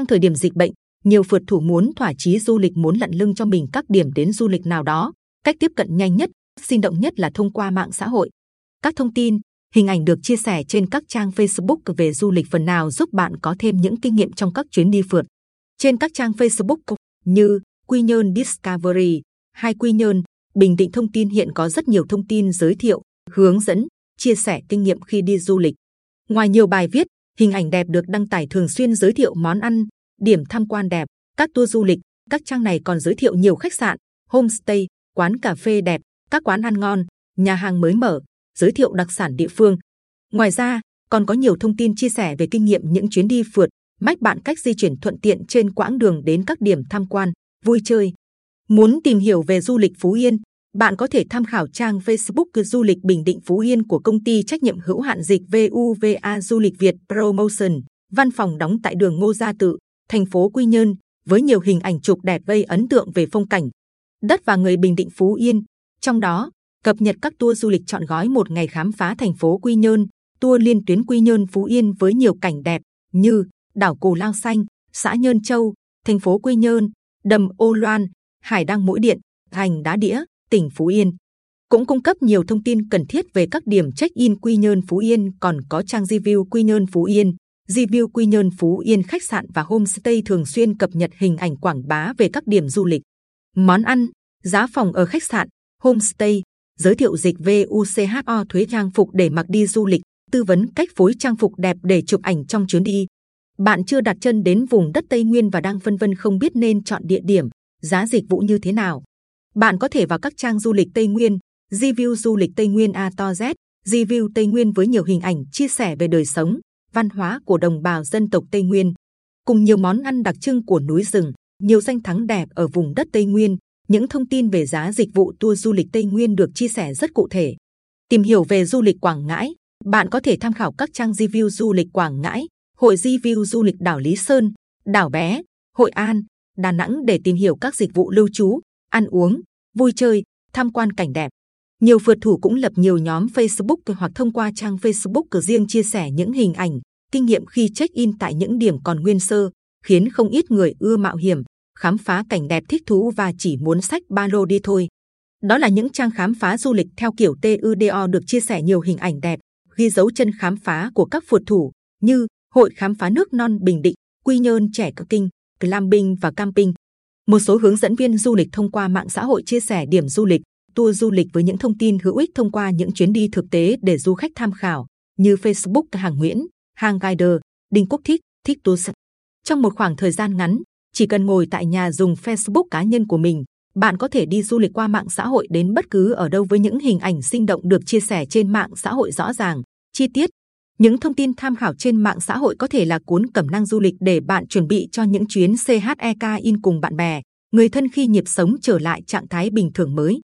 trong thời điểm dịch bệnh, nhiều phượt thủ muốn thỏa chí du lịch muốn lặn lưng cho mình các điểm đến du lịch nào đó. Cách tiếp cận nhanh nhất, sinh động nhất là thông qua mạng xã hội. Các thông tin, hình ảnh được chia sẻ trên các trang Facebook về du lịch phần nào giúp bạn có thêm những kinh nghiệm trong các chuyến đi phượt. Trên các trang Facebook như Quy Nhơn Discovery hay Quy Nhơn, Bình Định Thông tin hiện có rất nhiều thông tin giới thiệu, hướng dẫn, chia sẻ kinh nghiệm khi đi du lịch. Ngoài nhiều bài viết, hình ảnh đẹp được đăng tải thường xuyên giới thiệu món ăn, điểm tham quan đẹp, các tour du lịch. Các trang này còn giới thiệu nhiều khách sạn, homestay, quán cà phê đẹp, các quán ăn ngon, nhà hàng mới mở, giới thiệu đặc sản địa phương. Ngoài ra, còn có nhiều thông tin chia sẻ về kinh nghiệm những chuyến đi phượt, mách bạn cách di chuyển thuận tiện trên quãng đường đến các điểm tham quan, vui chơi. Muốn tìm hiểu về du lịch Phú Yên, bạn có thể tham khảo trang Facebook Du lịch Bình Định Phú Yên của công ty trách nhiệm hữu hạn dịch VUVA Du lịch Việt Promotion. Văn phòng đóng tại đường Ngô Gia Tự, thành phố Quy Nhơn, với nhiều hình ảnh chụp đẹp gây ấn tượng về phong cảnh, đất và người Bình Định Phú Yên. Trong đó, cập nhật các tour du lịch chọn gói một ngày khám phá thành phố Quy Nhơn, tour liên tuyến Quy Nhơn Phú Yên với nhiều cảnh đẹp như đảo Cù Lao Xanh, xã Nhơn Châu, thành phố Quy Nhơn, đầm Ô Loan, hải đăng Mũi Điện, thành Đá Đĩa, tỉnh Phú Yên. Cũng cung cấp nhiều thông tin cần thiết về các điểm check-in Quy Nhơn Phú Yên, còn có trang review Quy Nhơn Phú Yên, review Quy Nhơn Phú Yên khách sạn và homestay thường xuyên cập nhật hình ảnh quảng bá về các điểm du lịch, món ăn, giá phòng ở khách sạn, homestay, giới thiệu dịch VUCHO thuế trang phục để mặc đi du lịch, tư vấn cách phối trang phục đẹp để chụp ảnh trong chuyến đi. Bạn chưa đặt chân đến vùng đất Tây Nguyên và đang phân vân không biết nên chọn địa điểm, giá dịch vụ như thế nào. Bạn có thể vào các trang du lịch Tây Nguyên, review du lịch Tây Nguyên A to Z, review Tây Nguyên với nhiều hình ảnh chia sẻ về đời sống, văn hóa của đồng bào dân tộc Tây Nguyên, cùng nhiều món ăn đặc trưng của núi rừng, nhiều danh thắng đẹp ở vùng đất Tây Nguyên. Những thông tin về giá dịch vụ tour du lịch Tây Nguyên được chia sẻ rất cụ thể. Tìm hiểu về du lịch Quảng Ngãi, bạn có thể tham khảo các trang review du lịch Quảng Ngãi, hội review du lịch đảo Lý Sơn, đảo Bé, Hội An, Đà Nẵng để tìm hiểu các dịch vụ lưu trú, ăn uống, vui chơi, tham quan cảnh đẹp. Nhiều phượt thủ cũng lập nhiều nhóm Facebook hoặc thông qua trang Facebook của riêng chia sẻ những hình ảnh, kinh nghiệm khi check-in tại những điểm còn nguyên sơ, khiến không ít người ưa mạo hiểm, khám phá cảnh đẹp thích thú và chỉ muốn sách ba lô đi thôi. Đó là những trang khám phá du lịch theo kiểu TUDO được chia sẻ nhiều hình ảnh đẹp, ghi dấu chân khám phá của các phượt thủ như Hội khám phá nước non Bình Định, Quy Nhơn trẻ cực kinh, Clamping và camping. Một số hướng dẫn viên du lịch thông qua mạng xã hội chia sẻ điểm du lịch, tour du lịch với những thông tin hữu ích thông qua những chuyến đi thực tế để du khách tham khảo, như Facebook hàng Nguyễn, hàng Guider, Đinh Quốc Thích, Thích Tours. Trong một khoảng thời gian ngắn, chỉ cần ngồi tại nhà dùng Facebook cá nhân của mình, bạn có thể đi du lịch qua mạng xã hội đến bất cứ ở đâu với những hình ảnh sinh động được chia sẻ trên mạng xã hội rõ ràng, chi tiết. Những thông tin tham khảo trên mạng xã hội có thể là cuốn cẩm năng du lịch để bạn chuẩn bị cho những chuyến CHEK in cùng bạn bè, người thân khi nhịp sống trở lại trạng thái bình thường mới.